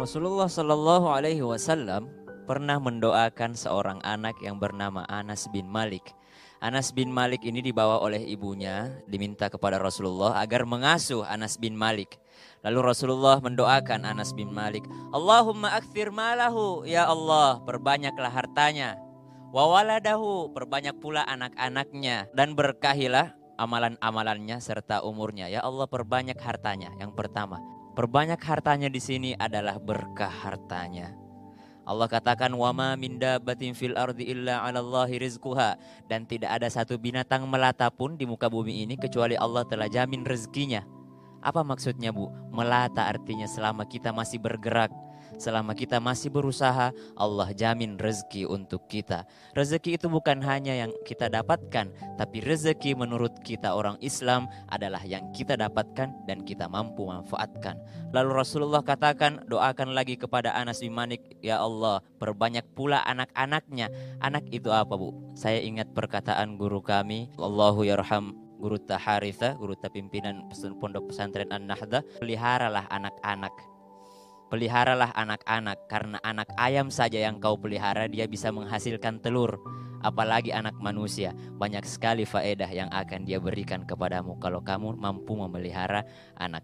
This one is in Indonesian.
Rasulullah Shallallahu Alaihi Wasallam pernah mendoakan seorang anak yang bernama Anas bin Malik. Anas bin Malik ini dibawa oleh ibunya, diminta kepada Rasulullah agar mengasuh Anas bin Malik. Lalu Rasulullah mendoakan Anas bin Malik, Allahumma akthir malahu, ya Allah, perbanyaklah hartanya. Wawaladahu, perbanyak pula anak-anaknya. Dan berkahilah amalan-amalannya serta umurnya. Ya Allah, perbanyak hartanya. Yang pertama, Perbanyak hartanya di sini adalah berkah hartanya. Allah katakan wama minda batin fil ardi illa 'alallahi rizquha dan tidak ada satu binatang melata pun di muka bumi ini kecuali Allah telah jamin rezekinya. Apa maksudnya, Bu? Melata artinya selama kita masih bergerak, Selama kita masih berusaha, Allah jamin rezeki untuk kita. Rezeki itu bukan hanya yang kita dapatkan, tapi rezeki menurut kita orang Islam adalah yang kita dapatkan dan kita mampu manfaatkan. Lalu Rasulullah katakan, doakan lagi kepada Anas bin Manik, ya Allah, perbanyak pula anak-anaknya. Anak itu apa, Bu? Saya ingat perkataan guru kami, Allahu yarham guru Taharitha, guru pimpinan pondok pesantren An-Nahda, peliharalah anak-anak Peliharalah anak-anak karena anak ayam saja yang kau pelihara dia bisa menghasilkan telur. Apalagi anak manusia, banyak sekali faedah yang akan dia berikan kepadamu kalau kamu mampu memelihara anak